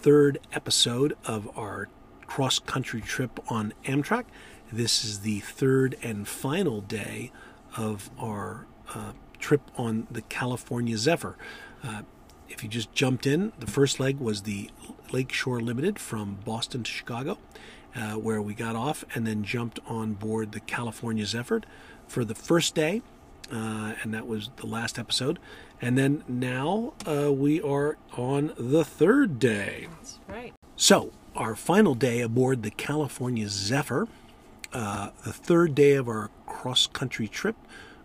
third episode of our cross country trip on Amtrak. This is the third and final day of our uh, trip on the California Zephyr. Uh, if you just jumped in, the first leg was the Lakeshore Limited from Boston to Chicago, uh, where we got off and then jumped on board the California Zephyr for the first day. Uh, and that was the last episode. And then now uh, we are on the third day. That's right. So, our final day aboard the California Zephyr, uh, the third day of our cross country trip,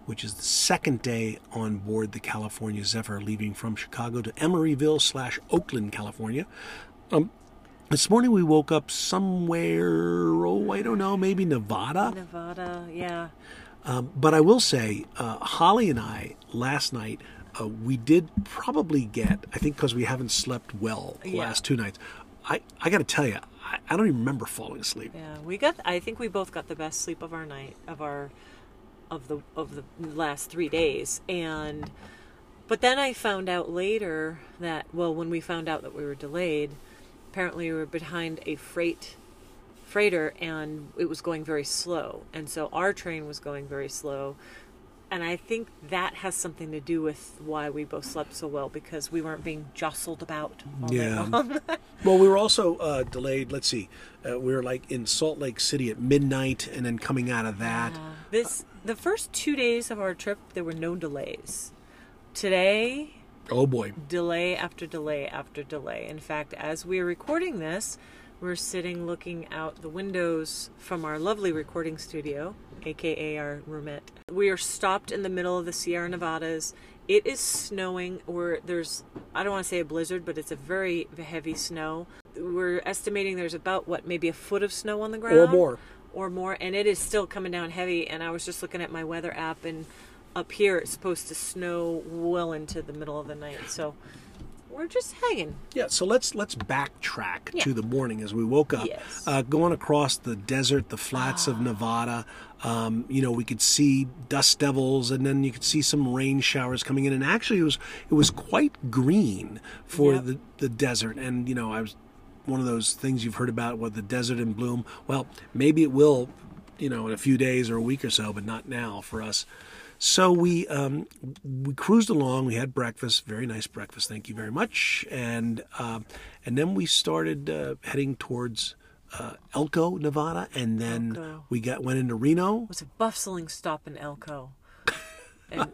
which is the second day on board the California Zephyr, leaving from Chicago to Emeryville slash Oakland, California. Um, this morning we woke up somewhere, oh, I don't know, maybe Nevada. Nevada, yeah. Um, but I will say, uh, Holly and I last night, uh, we did probably get, I think because we haven't slept well the Yeah. last two nights. I, I got to tell you, I, I don't even remember falling asleep. Yeah, we got. I think we both got the best sleep of our night of our of the of the last three days, and but then I found out later that well, when we found out that we were delayed, apparently we were behind a freight freighter and it was going very slow, and so our train was going very slow. And I think that has something to do with why we both slept so well because we weren't being jostled about Yeah. Well, we were also uh, delayed. Let's see, uh, we were like in Salt Lake City at midnight, and then coming out of that. This the first two days of our trip, there were no delays. Today, Oh boy, delay after delay after delay. In fact, as we are recording this, we're sitting looking out the windows from our lovely recording studio, aka our roomette. We are stopped in the middle of the Sierra Nevadas. It is snowing. Or there's I don't want to say a blizzard, but it's a very heavy snow. We're estimating there's about what maybe a foot of snow on the ground or more. or more, and it is still coming down heavy. And I was just looking at my weather app, and up here it's supposed to snow well into the middle of the night. So we're just hanging. Yeah, so let's let's backtrack Yeah. to the morning as we woke up, Yes. uh, going across the desert, the flats of Nevada. Um, you know, we could see dust devils, and then you could see some rain showers coming in. And actually, it was it was quite green for Yep. the the desert. And you know, I was one of those things you've heard about, what the desert in bloom. Well, maybe it will, you know, in a few days or a week or so, but not now for us. So we um, we cruised along. We had breakfast, very nice breakfast. Thank you very much. And um, and then we started uh, heading towards uh, Elko, Nevada, and then Elko. we got went into Reno. It was a bustling stop in Elko. And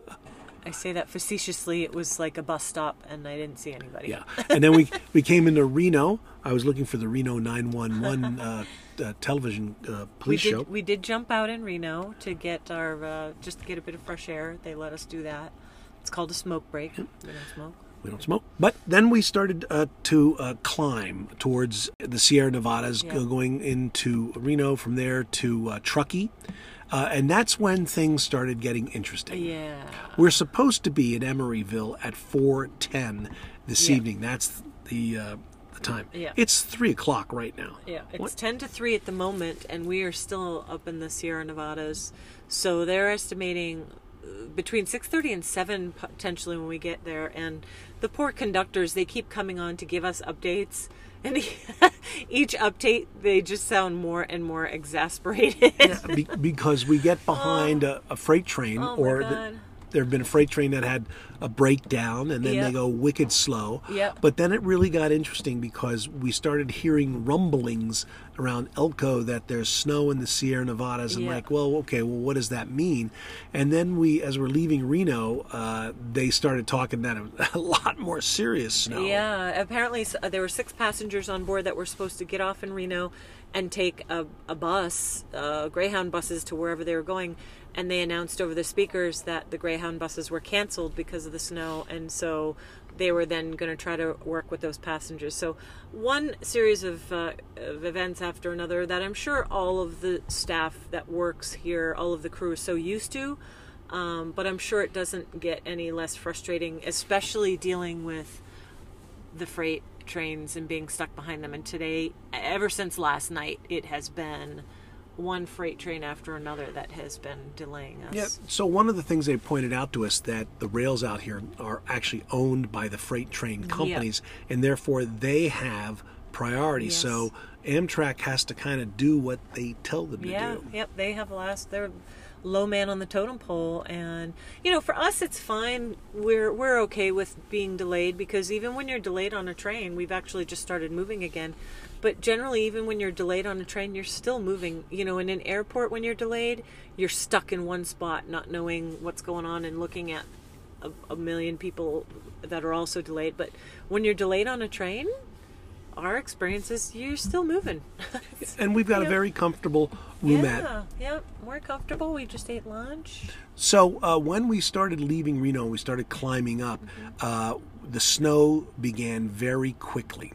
I say that facetiously. It was like a bus stop, and I didn't see anybody. Yeah, and then we we came into Reno. I was looking for the Reno 911 uh, uh, television uh, We police did, show. we did jump out in Reno to get our uh, just to get a bit of fresh air. They let us do that. It's called a smoke break. We don't smoke. We don't smoke. But then we started uh, to uh, climb towards the Sierra Nevadas, Yeah. going into Reno, from there to uh, Truckee. Uh, and that's when things started getting interesting. Yeah. We're supposed to be in Emeryville at 4:10 this Yeah. evening. That's the uh, the time. Yeah. It's three o'clock right now. Yeah, it's What- 10 to 3 at the moment, and we are still up in the Sierra Nevadas. So they're estimating between 6.30 and 7 potentially when we get there. And the poor conductors, they keep coming on to give us updates. And each update, they just sound more and more exasperated. Be- because we get behind oh. a, a freight train, Oh, my or the, God. There have been a freight train that had a breakdown, and then they go wicked slow. Yep. But then it really got interesting because we started hearing rumblings around Elko that there's snow in the Sierra Nevadas, and Yeah. like, well, okay, well, what does that mean? And then we, as we're leaving Reno, uh, they started talking that was a lot more serious snow. Yeah, apparently uh, there were six passengers on board that were supposed to get off in Reno and take a, a bus, uh, Greyhound buses, to wherever they were going. And they announced over the speakers that the Greyhound buses were canceled because of the snow. And so they were then going to try to work with those passengers. So, one series of, uh, of events after another that I'm sure all of the staff that works here, all of the crew is so used to. Um, but I'm sure it doesn't get any less frustrating, especially dealing with the freight trains and being stuck behind them. And today, ever since last night, it has been one freight train after another that has been delaying us. Yeah. So one of the things they pointed out to us that the rails out here are actually owned by the freight train companies, and therefore they have priority. Yes. So Amtrak has to kind of do what they tell them Yeah, to do. yep. They have last. They're low man on the totem pole, and you know, for us, it's fine. We're we're okay with being delayed because even when you're delayed on a train, we've actually just started moving again. But generally, even when you're delayed on a train, you're still moving. You know, in an airport, when you're delayed, you're stuck in one spot, not knowing what's going on and looking at a, a million people that are also delayed. But when you're delayed on a train, our experience is you're still moving. And we've got a very comfortable roomette. Yeah, yeah, we're comfortable. We just ate lunch. So uh, when we started leaving Reno, we started climbing up. Uh, the snow began very quickly,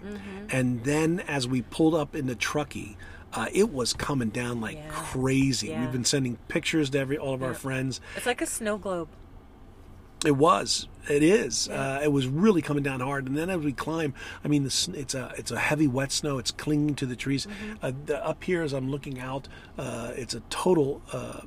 and then as we pulled up into Truckee, uh, it was coming down like Yeah. crazy. Yeah. We've been sending pictures to every all of our friends. It's like a snow globe. It was. It is. Uh, it was really coming down hard, and then as we climb, I mean, the, it's a it's a heavy wet snow. It's clinging to the trees. Uh, the, up here, as I'm looking out, uh, it's a total uh, uh,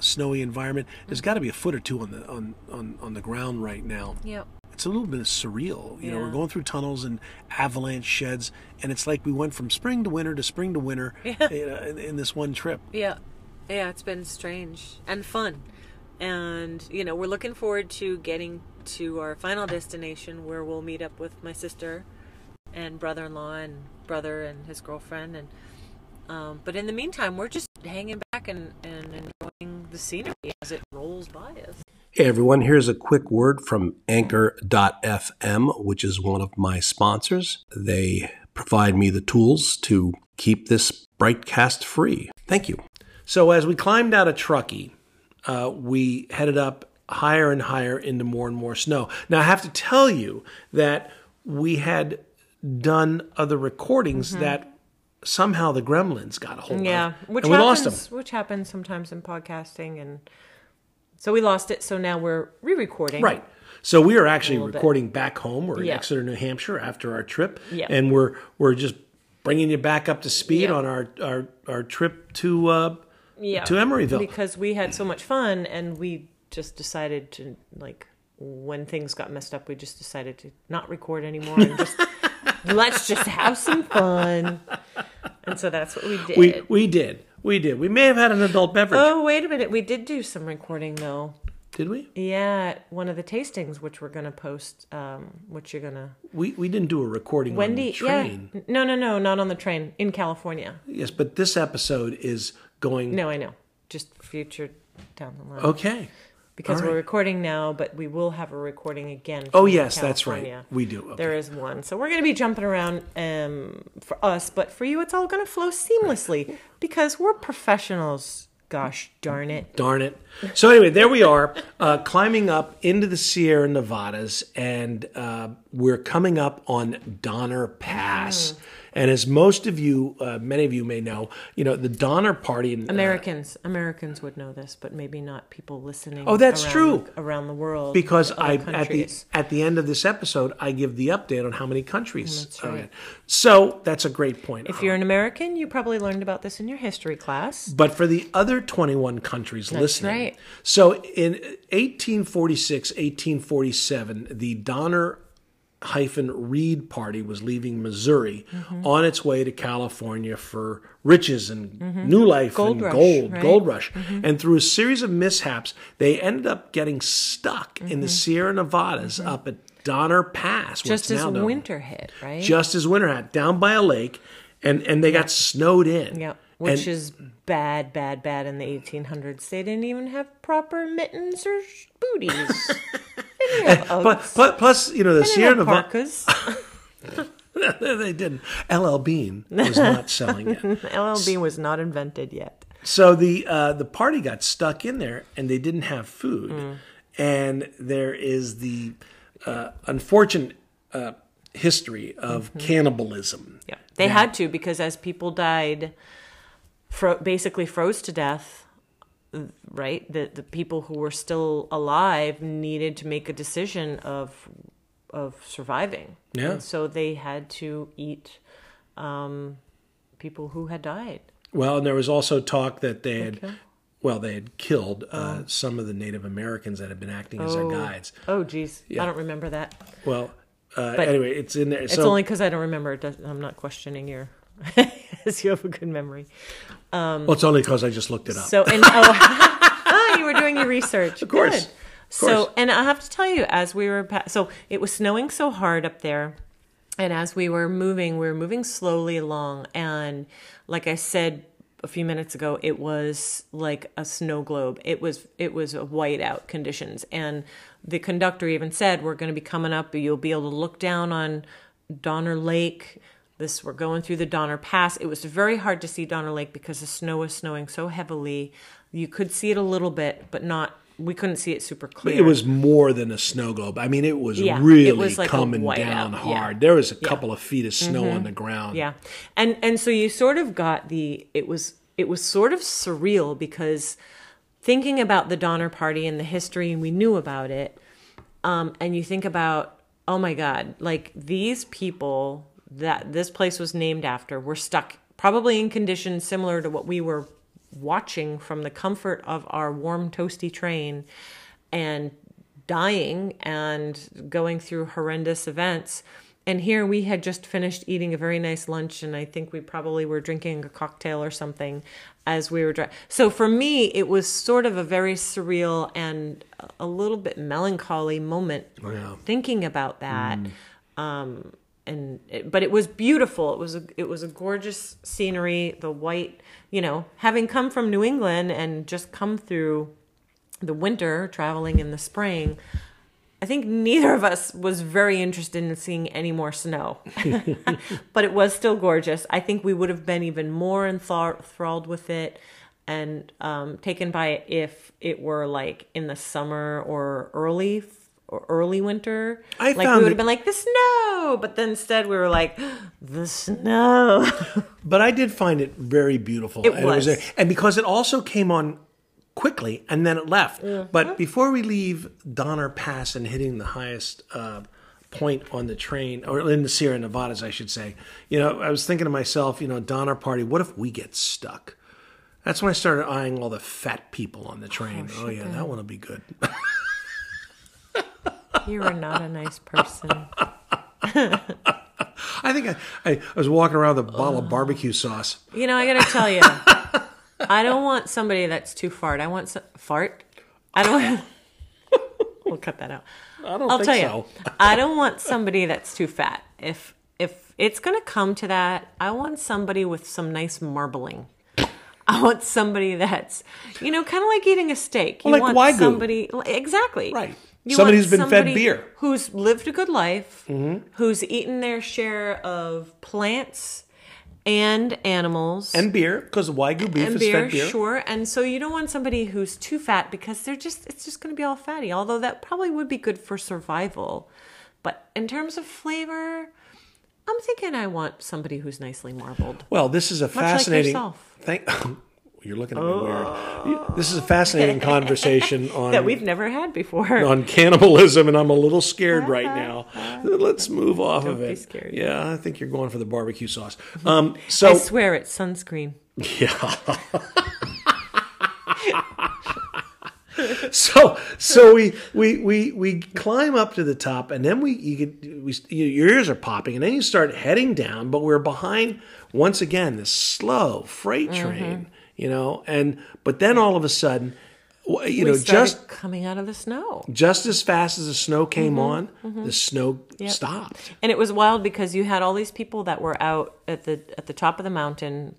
snowy environment. There's got to be a foot or two on the on, on, on the ground right now. Yep. It's a little bit surreal. You know, we're going through tunnels and avalanche sheds, and it's like we went from spring to winter to spring to winter Yeah. you in, in this one trip. Yeah. Yeah, it's been strange and fun. And, you know, we're looking forward to getting to our final destination where we'll meet up with my sister and brother in law and brother and his girlfriend. And, um, but in the meantime, we're just hanging back and, and enjoying the scenery as it rolls by us. Hey everyone, here's a quick word from Anchor.fm, which is one of my sponsors. They provide me the tools to keep this broadcast free. Thank you. So, as we climbed out of Truckee, uh, we headed up higher and higher into more and more snow. Now, I have to tell you that we had done other recordings that somehow the gremlins got a hold Mm-hmm. Yeah, which and we happens, lost them. which happens sometimes in podcasting, and so we lost it. So now we're re-recording. Right. So we are actually little bit. recording back home. We're in Yeah. Exeter, New Hampshire, after our trip, Yeah. and we're we're just bringing you back up to speed Yeah. on our our, our trip to uh, yeah, to Emeryville. because we had so much fun, and we just decided to like when things got messed up, we just decided to not record anymore and just let's just have some fun. And so that's what we did. we we did we did. We may have had an adult beverage. oh wait a minute, we did do some recording though. Did we? Yeah, one of the tastings, which we're gonna post, um, which you're gonna We we didn't do a recording on Wendy. the train. Yeah, no, no, no, not on the train in California. Yes, but this episode is going. No, I know, just future down the line. Okay. Because all we're recording now, but we will have a recording again. Oh yes, that's right. California. We do. Okay. There is one, so we're going to be jumping around um, for us, but for you, it's all going to flow seamlessly because we're professionals. Gosh darn it! Darn it. So anyway, there we are, uh, climbing up into the Sierra Nevadas, and uh, we're coming up on Donner Pass. And as most of you, uh, many of you may know, you know the Donner Party. In, uh, Americans, Americans would know this, but maybe not people listening. Oh, that's around true. the- around the world because I at the at the end of this episode, I give the update on how many countries. That's right. So that's a great point. If you're an American, you probably learned about this in your history class. but for the other 21 countries listening. right. So in 1846, 1847, the Donner hyphen Reed party was leaving Missouri Mm-hmm. on its way to California for riches and new life Mm-hmm. Gold and rush, gold, right? Mm-hmm. gold rush. And through a series of mishaps, they ended up getting stuck in the Sierra Nevadas up at Donner Pass. Mm-hmm. Just as winter hit, right? Just as winter hit, down by a lake, and, and they got snowed in. Yeah, which And- is bad, bad, bad in the 1800s. They didn't even have proper mittens or sh- booties. But, but plus, you know, the Sierra Nevada. they didn't. LL Bean was not selling it. Bean was not invented yet. So the uh, the party got stuck in there, and they didn't have food. And there is the uh, unfortunate uh, history of cannibalism. Yeah, they had to because as people died, fro- basically froze to death. Right, the the people who were still alive needed to make a decision of of surviving. Yeah. And so they had to eat um, people who had died. Well, and there was also talk that they had, Okay. well, they had killed uh, some of the Native Americans that had been acting as their Oh. guides. Oh, geez, I don't remember that. Well, uh, anyway, it's in there. It's so, only because I don't remember. It does, I'm not questioning your, you have a good memory. well, it's only because I just looked it up. So and oh, ah, you were doing your research. Of course. Of So and I have to tell you, as we were pa- so it was snowing so hard up there, and as we were moving, we were moving slowly along, and like I said a few minutes ago, it was like a snow globe. It was it was a whiteout conditions, and the conductor even said, "We're going to be coming up. You'll be able to look down on Donner Lake." This we're going through the Donner Pass. It was very hard to see Donner Lake because the snow was snowing so heavily. You could see it a little bit, but not. We couldn't see it super clear. it was more than a snow globe. I mean, it was Yeah, it really was like coming down yeah. hard. There was a couple of feet of snow on the ground. Yeah. And and so you sort of got the it was it was sort of surreal because thinking about the Donner Party and the history and we knew about it, um, and you think about, oh my God, like these people that this place was named after were stuck probably in conditions similar to what we were watching from the comfort of our warm, toasty train and dying and going through horrendous events. And here we had just finished eating a very nice lunch, and I think we probably were drinking a cocktail or something as we were driving. So for me, it was sort of a very surreal and a little bit melancholy moment Yeah. thinking about that. Um, and it, but it was beautiful. It was a it was a gorgeous scenery. The white, you know, having come from New England and just come through the winter, traveling in the spring. I think neither of us was very interested in seeing any more snow, but it was still gorgeous. I think we would have been even more enthralled with it and um, taken by it if it were like in the summer or early or early winter. I like we would have been like the snow, but then instead we were like the snow. But I did find it very beautiful. It and was. and because it also came on quickly and then it left. Mm-hmm. But before we leave Donner Pass and hitting the highest uh, point on the train, or in the Sierra Nevadas, I should say, you know, I was thinking to myself, you know, Donner Party, what if we get stuck? That's when I started eyeing all the fat people on the train. Oh, yeah, that one will be good. you are not a nice person. I think I, I, I was walking around with a bottle of barbecue sauce. You know, I gotta tell you, I don't want somebody that's too fart. I want some, fart. I don't. we'll cut that out. I don't I'll think tell so. you, I don't want somebody that's too fat. If if it's gonna come to that, I want somebody with some nice marbling. I want somebody that's, you know, kind of like eating a steak. You Like want Wagyu. somebody exactly Right. You Somebody who's been fed beer. Mm-hmm. who's lived a good life, who's eaten their share of plants and animals And beer, because Wagyu beef and is beer, fed beer. sure. And so you don't want somebody who's too fat because they're just it's just going to be all fatty. Although that probably would be good for survival. But in terms of flavor, I'm thinking I want somebody who's nicely marbled. Well, this is a like fascinating. yourself. Thank. You're looking at me weird. This is a fascinating conversation on That we've never had before. on cannibalism, and I'm a little scared right now. Let's move off of be it. scared. Yeah, I think you're going for the barbecue sauce. Um, so I swear it's sunscreen. yeah. so so we, we we we climb up to the top and then we you get we your ears are popping and then you start heading down but we're behind once again this slow freight Mm-hmm. You know and but then all of a sudden you know we started just coming out of the snow. just as fast as the snow came Mm-hmm. on the snow stopped And it was wild because you had all these people that were out at the at the top of the mountain,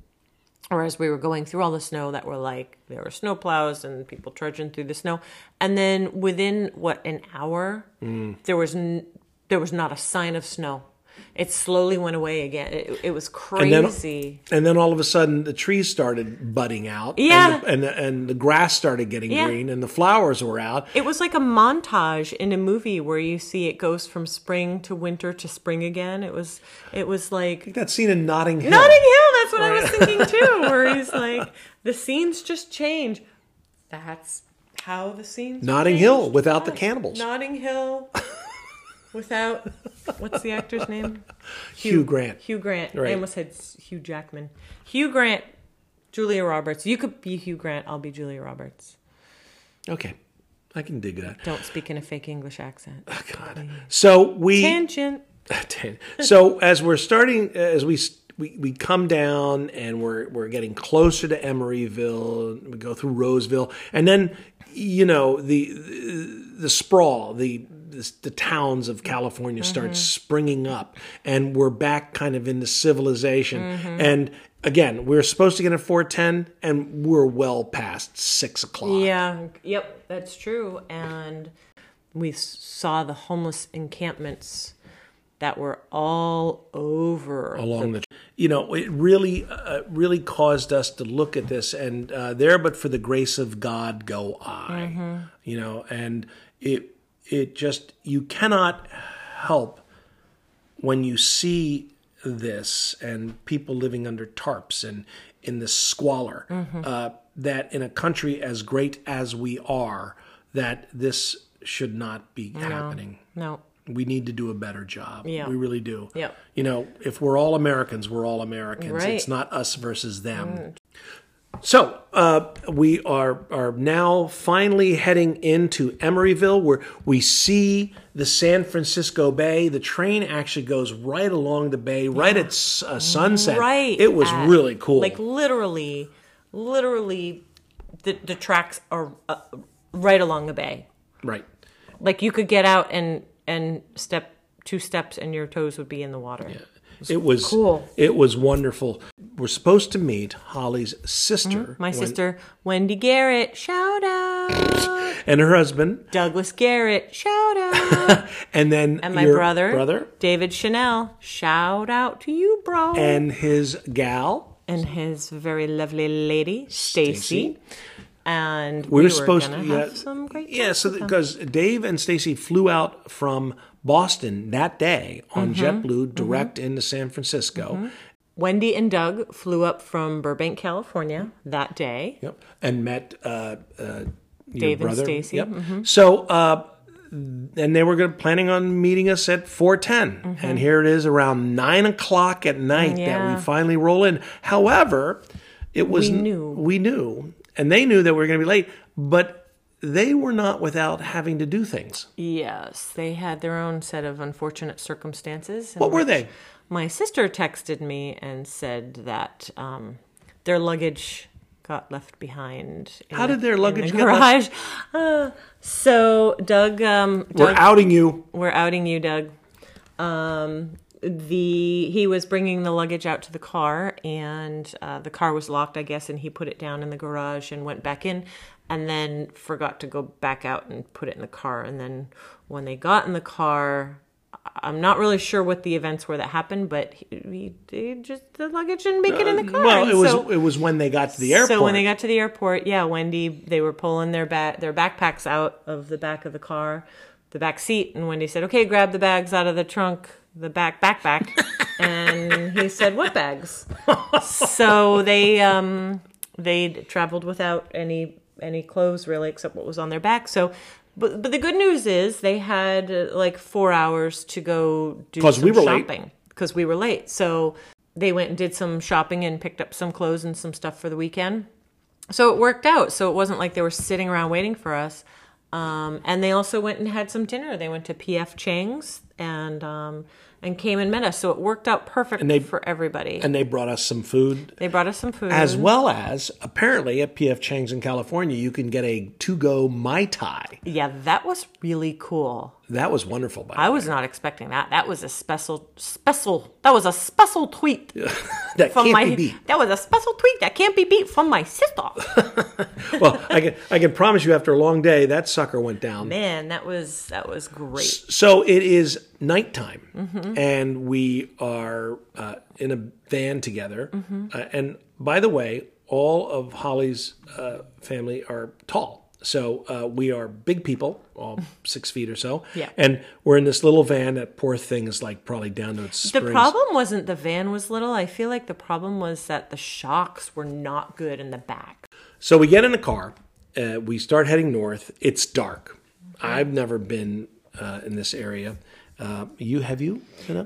or as we were going through all the snow, that were like there were snow plows and people trudging through the snow. And then within what an hour, Mm. there was n- there was not a sign of snow. It slowly went away again. It, it was And then- crazy. And then all of a sudden, the trees started budding out. Yeah. And the, and the, and the grass started getting Yeah. green, and the flowers were out. It was like a montage in a movie where you see it goes from spring to winter to spring again. It was it was like That scene in Notting Hill. Notting Hill. That's what I was oh, thinking too. Where he's like, the scenes just change. That's how the scenes. Notting changed. Hill without the cannibals. Notting Hill without what's the actor's name? Hugh Grant. Hugh Grant. Right. I almost said Hugh Jackman. Hugh Grant Julia Roberts. You could be Hugh Grant. I'll be Julia Roberts. Okay, I can dig that. Don't speak in a fake English accent. Oh, God. So we Tangent. so as we're starting, uh, as we we, we come down and we're we're getting closer to Emeryville. We go through Roseville, and then you know the the, the sprawl, the the, the towns of California start springing up, and we're back kind of into civilization. And again, we're supposed to get at four ten, and we're well past six o'clock. Yeah. Yep. That's true. And we saw the homeless encampments that were all over. along the you know it really uh, really caused us to look at this and uh, there but for the grace of god go i you know and it it just you cannot help when you see this and people living under tarps and in this squalor uh, that in a country as great as we are that this should not be happening No. we need to do a better job. Yeah. We really do. yeah You know, if we're all Americans, we're all Americans. Right. Mm. It's not us versus them. So uh, we are are now finally heading into Emeryville, where we see the San Francisco Bay. The train actually goes right along the bay, right at uh, sunset. Right. It was at- really cool. Like literally, literally, the the tracks are uh, right along the bay. right. Like you could get out and and step two steps and your toes would be in the water. It was cool. It was wonderful. We're supposed to meet Holly's sister, Mm-hmm. My sister Wendy Garrett, shout out. and her husband, Douglas Garrett, shout out. and then And my your brother, brother, David Chanel, shout out to you, bro. and his gal. and his very lovely lady, Stacy. And We we, were supposed have yeah, some great yeah. So because Dave and Stacy flew out from Boston that day on Mm-hmm. JetBlue direct into San Francisco. Wendy and Doug flew up from Burbank, California that day. Yep, and met uh, uh, your Dave and. Stacy, Yep. So, uh, and they were gonna, planning on meeting us at four and here it is around nine o'clock at night that Mm-hmm. We finally roll in. However, it was We knew. we knew, and they knew that we were gonna be late, but they were not without having to do things. Yes, they had their own set of unfortunate circumstances. What were they? My sister texted me and said that um, their luggage got left behind. in How the- did their luggage the get left? garage? Uh, so Doug, um, We're outing you. We're outing you, Doug. Um, the he was bringing the luggage out to the car, and uh, the car was locked, I guess, and he put it down in the garage and went back in, and then forgot to go back out and put it in the car. And then when they got in the car, I'm not really sure what the events were that happened, but he, he, just the luggage didn't make it in the car. Well, it was so- it was when they got to the airport. so when they got to the airport, yeah, Wendy, they were pulling their ba- their backpacks out of the back of the car, the back seat, and Wendy said, "Okay, grab the bags out of the trunk, the back backpack," and he said, "What bags?" so they um they traveled without any any clothes really, except what was on their back. So. But, but the good news is they had uh, like four hours to go do some we shopping because we were late. So they went and did some shopping and picked up some clothes and some stuff for the weekend. So it worked out. So it wasn't like they were sitting around waiting for us. Um, and they also went and had some dinner. They went to PF Chang's and um, and came and met us. So it worked out perfect they- for everybody. and they brought us some food. they brought us some food. As well as apparently at PF Chang's in California, you can get a to-go mai tai. yeah, that was really cool. That was wonderful. By the I was not expecting that. That was a special, special. That was a special tweet that from can't my. be beat. That was a special tweet that can't be beat from my sister. Well, I can I can promise you, after a long day, that sucker went down. Man, that was that was great. So it is nighttime, Mm-hmm. and we are uh, in a van together. Mm-hmm. Uh, and by the way, all of Holly's uh, family are tall. So uh, we are big people, all six feet or so. Yeah. And we're in this little van. That poor thing is like probably down to its The springs. problem wasn't the van was little. I feel like the problem was that the shocks were not good in the back. So we get in the car. Uh, we start heading north. It's dark. I've never been uh, in this area. Uh, you have you?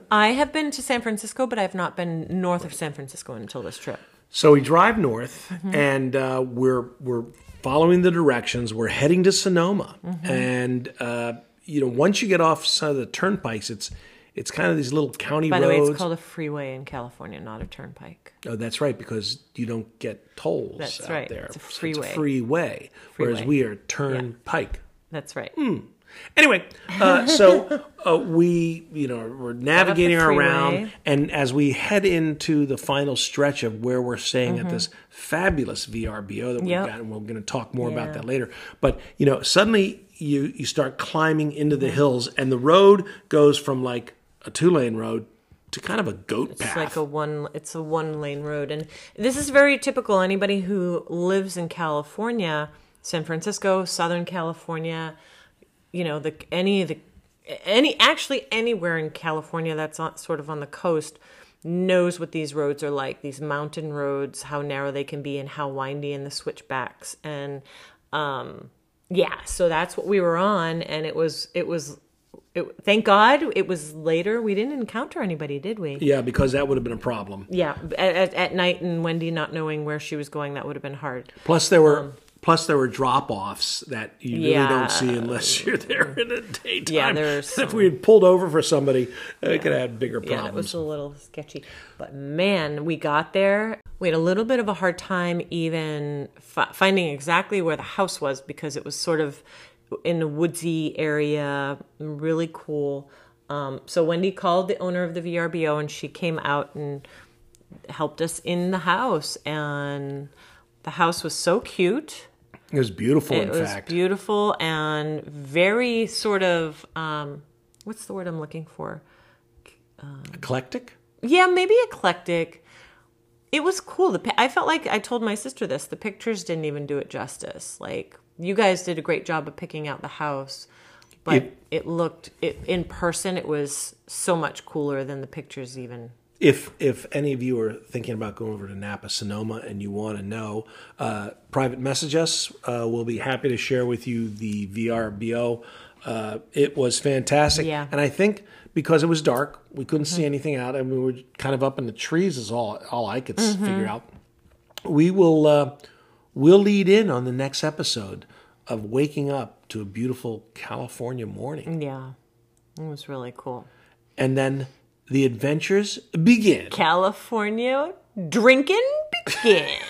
I have been to San Francisco, but I've not been north of San Francisco until this trip. So we drive north, Mm-hmm. and uh, we're we're following the directions. We're heading to Sonoma, Mm-hmm. and uh, you know, once you get off some of the turnpikes, it's it's kind of these little county By the roads. way, it's called a freeway in California, not a turnpike. oh, that's right, because you don't get tolls That's out right. there. It's a So freeway. freeway, whereas we are turnpike. That's right. Hmm. Anyway, uh, so uh, we, you know, we're navigating around, and as we head into the final stretch of where we're staying at this fabulous VRBO that we've Yep. got, and we're going to talk more about that later. But you know, suddenly you you start climbing into the hills, and the road goes from like a two lane road to kind of a goat It's path. like a one. It's a one lane road, and this is very typical. Anybody who lives in California, San Francisco, Southern California, you know, the any of the any actually anywhere in California that's on, sort of on the coast knows what these roads are like. These mountain roads, how narrow they can be, and how windy, and the switchbacks, and um, yeah. So that's what we were on, and it was it was. It, thank God it was later. We didn't encounter anybody, did we? yeah, because that would have been a problem. Yeah, at, at, at night and Wendy not knowing where she was going, that would have been hard. Plus there were plus there were drop offs that you really Yeah. don't see unless you're there in the daytime. Yeah, there's if we had pulled over for somebody, it could have had bigger Yeah, problems. it was a little sketchy. But man, we got there. We had a little bit of a hard time even fi- finding exactly where the house was because it was sort of in a woodsy area, really cool. Um, so Wendy called the owner of the VRBO and she came out and helped us in the house. And the house was so cute. It was beautiful, It in was fact. beautiful and very sort of um, what's the word I'm looking for? Eclectic. Yeah, maybe eclectic. It was cool. The I felt like I told my sister this. The pictures didn't even do it justice. Like you guys did a great job of picking out the house, but It- it, looked it in person. It was so much cooler than the pictures even. If if any of you are thinking about going over to Napa Sonoma and you want to know, uh, private message us. Uh, we'll be happy to share with you the VRBO. Uh, it was fantastic, Yeah. Mm-hmm. and I think because it was dark, we couldn't see anything out, and we were kind of up in the trees. Is all all I could Mm-hmm. figure out. We will uh, we'll lead in on the next episode of waking up to a beautiful California morning, Yeah, it was really cool. and then the adventures begin. California drinking begins.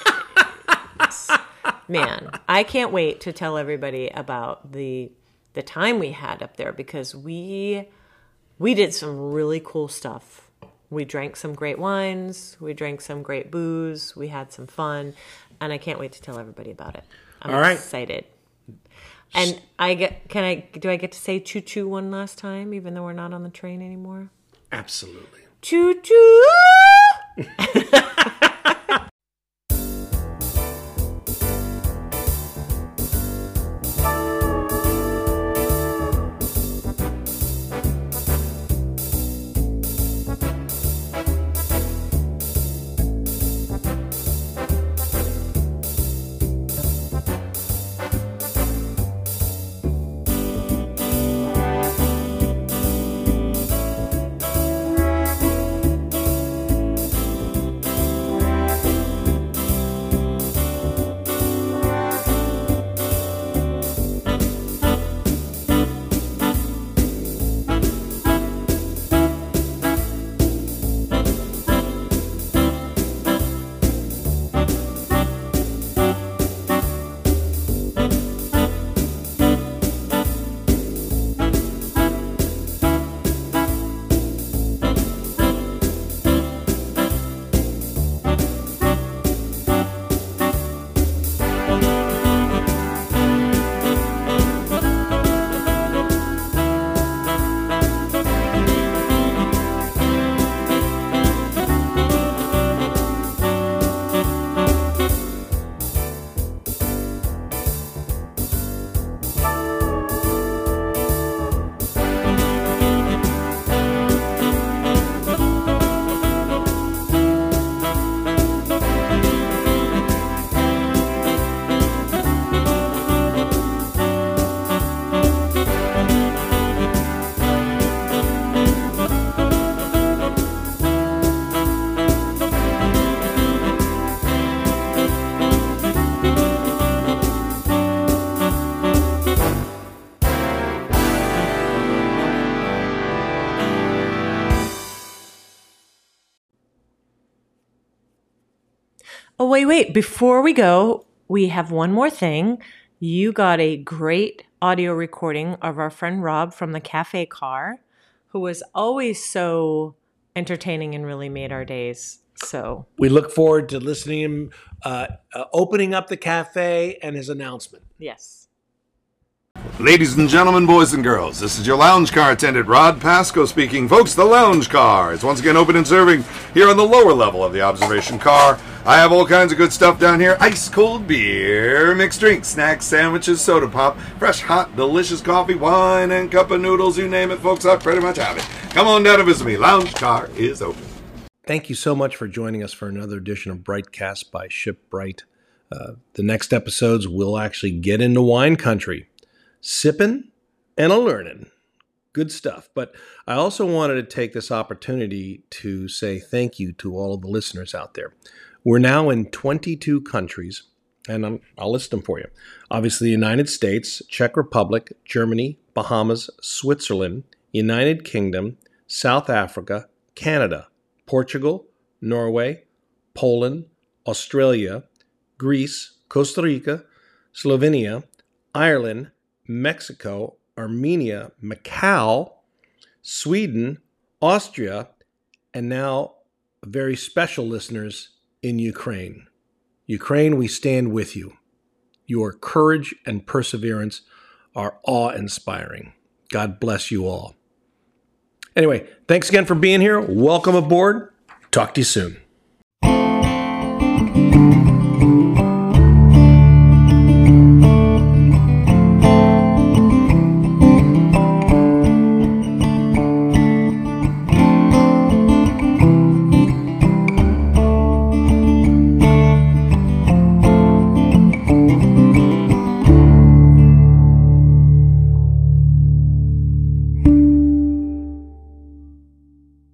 Man, I can't wait to tell everybody about the the time we had up there because we we did some really cool stuff. We drank some great wines, we drank some great booze, we had some fun, and I can't wait to tell everybody about it. I'm All right. excited. And I get can I do I get to say choo choo one last time even though we're not on the train anymore? Absolutely. Choo choo. wait, wait. Before we go, we have one more thing. You got a great audio recording of our friend Rob from the cafe car, who was always so entertaining and really made our days. So We look forward to listening to him uh, uh, opening up the cafe and his announcement. yes. Ladies and gentlemen, boys and girls, this is your lounge car attendant, Rod Pasco speaking. Folks, the lounge car is once again open and serving here on the lower level of the observation car. I have all kinds of good stuff down here ice cold beer, mixed drinks, snacks, sandwiches, soda pop, fresh, hot, delicious coffee, wine, and cup of noodles. You name it, folks, I pretty much have it. Come on down and visit me. Lounge car is open. Thank you so much for joining us for another edition of Brightcast by Ship Bright. Uh, the next episodes will actually get into wine country, sipping and a learning. Good stuff. But I also wanted to take this opportunity to say thank you to all of the listeners out there. We're now in 22 countries, and I'm, I'll list them for you. Obviously, the United States, Czech Republic, Germany, Bahamas, Switzerland, United Kingdom, South Africa, Canada, Portugal, Norway, Poland, Australia, Greece, Costa Rica, Slovenia, Ireland, Mexico, Armenia, Macau, Sweden, Austria, and now very special listeners in Ukraine. Ukraine, we stand with you. Your courage and perseverance are awe inspiring. God bless you all. Anyway, thanks again for being here. Welcome aboard. Talk to you soon.